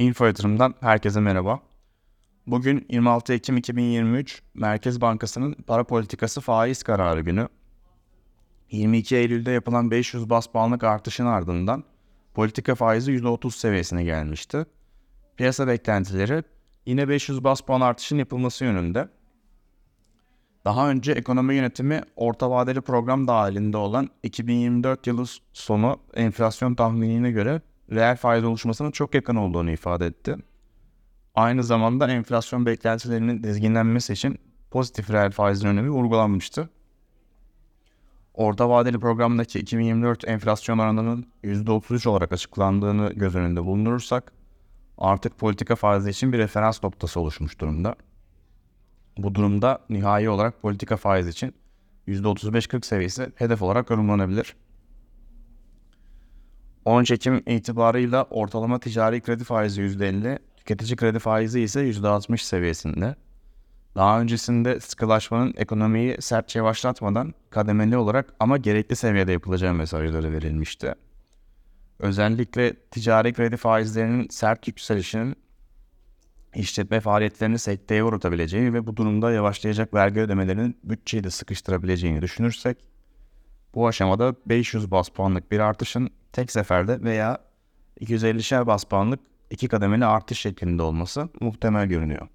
Info Yatırım'dan herkese merhaba. Bugün 26 Ekim 2023 Merkez Bankası'nın para politikası faiz kararı günü. 22 Eylül'de yapılan 500 bas puanlık artışın ardından politika faizi %30 seviyesine gelmişti. Piyasa beklentileri yine 500 bas puan artışın yapılması yönünde. Daha önce ekonomi yönetimi orta vadeli program dahilinde olan 2024 yılı sonu enflasyon tahminine göre reel faiz oluşmasının çok yakın olduğunu ifade etti. Aynı zamanda enflasyon beklentilerinin dizginlenmesi için pozitif reel faizin önemi vurgulanmıştı. Orta vadeli programdaki 2024 enflasyon oranının %33 olarak açıklandığını göz önünde bulundurursak artık politika faizi için bir referans noktası oluşmuş durumda. Bu durumda nihai olarak politika faiz için %35-40 seviyesi hedef olarak yorumlanabilir. 13 Ekim itibarıyla ortalama ticari kredi faizi %50, tüketici kredi faizi ise %60 seviyesinde. Daha öncesinde sıkılaşmanın ekonomiyi sertçe yavaşlatmadan kademeli olarak ama gerekli seviyede yapılacağı mesajları verilmişti. Özellikle ticari kredi faizlerinin sert yükselişinin işletme faaliyetlerini sekteye uğratabileceği ve bu durumda yavaşlayacak vergi ödemelerinin bütçeyi de sıkıştırabileceğini düşünürsek, bu aşamada 500 bas puanlık bir artışın tek seferde veya 250'şer bas puanlık iki kademeli artış şeklinde olması muhtemel görünüyor.